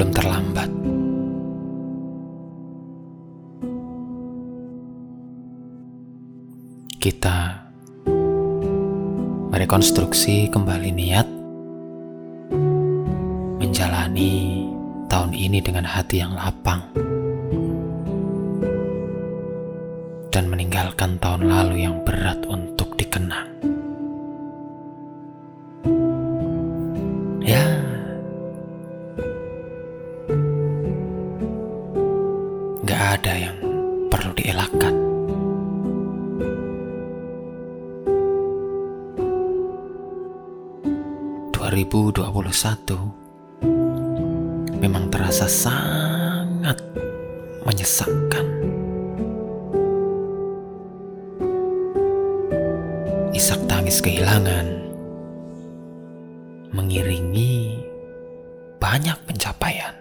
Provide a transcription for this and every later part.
sebelum terlambat. Kita merekonstruksi kembali niat, menjalani tahun ini dengan hati yang lapang, dan meninggalkan tahun lalu yang berat untuk dikenang. Nggak ada yang perlu dielakkan. Memang terasa sangat menyesakkan. Isak tangis kehilangan mengiringi banyak pencapaian.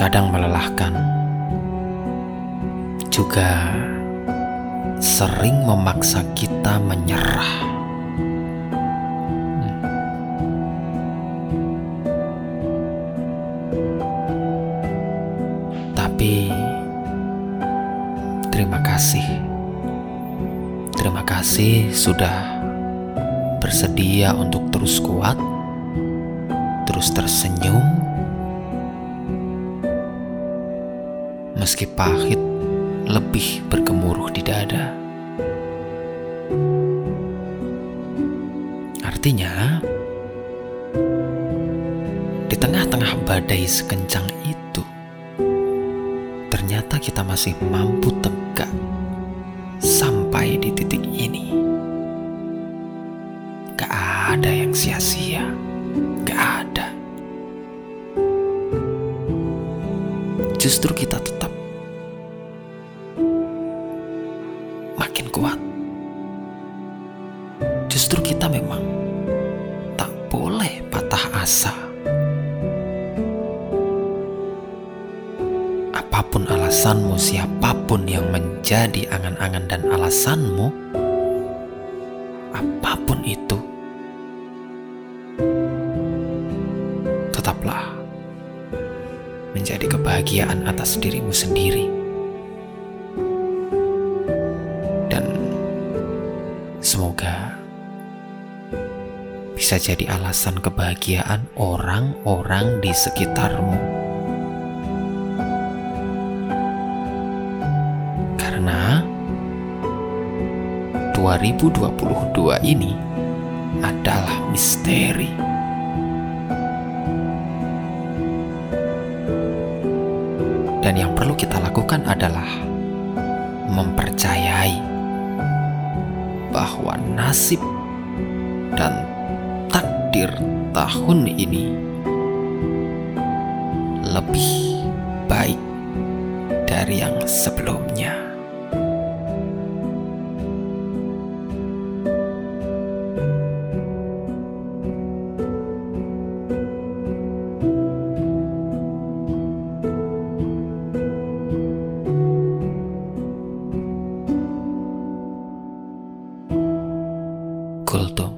Kadang melelahkan, juga sering memaksa kita menyerah. Hmm. Tapi terima kasih. Terima kasih sudah bersedia untuk terus kuat, terus tersenyum, meski pahit lebih bergemuruh di dada. Artinya, di tengah-tengah badai sekencang itu, ternyata kita masih mampu tegak sampai di titik ini. Gak ada yang sia-sia, gak ada. Justru kita tetap kuat. Justru kita memang tak boleh patah asa. Apa pun alasanmu, siapa pun yang menjadi angan-angan dan alasanmu, apa pun itu, tetaplah menjadi kebahagiaan atas dirimu sendiri. Semoga bisa jadi alasan kebahagiaan orang-orang di sekitarmu. Karena 2022 ini adalah misteri. Dan yang perlu kita lakukan adalah mempercayai bahwa nasib dan takdir tahun ini lebih baik dari yang sebelumnya. ascolto.